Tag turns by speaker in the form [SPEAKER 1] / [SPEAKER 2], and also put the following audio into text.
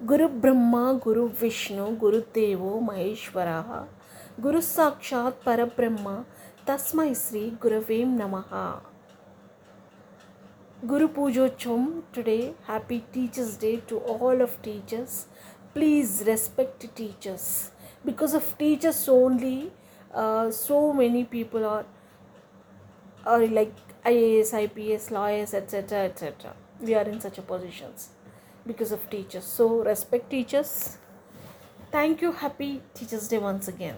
[SPEAKER 1] गुरु ब्रह्मा गुरु विष्णु गुरु देवो महेश्वर गुरु साक्षात परब्रह्म तस्म श्री गुरव नम गुरु today happy teachers day to all of teachers please respect teachers because of teachers only so many people are और like I S I P S lawyers etcetera etcetera we are in such a positions because of teachers. So respect teachers. Thank you. Happy Teachers Day once again.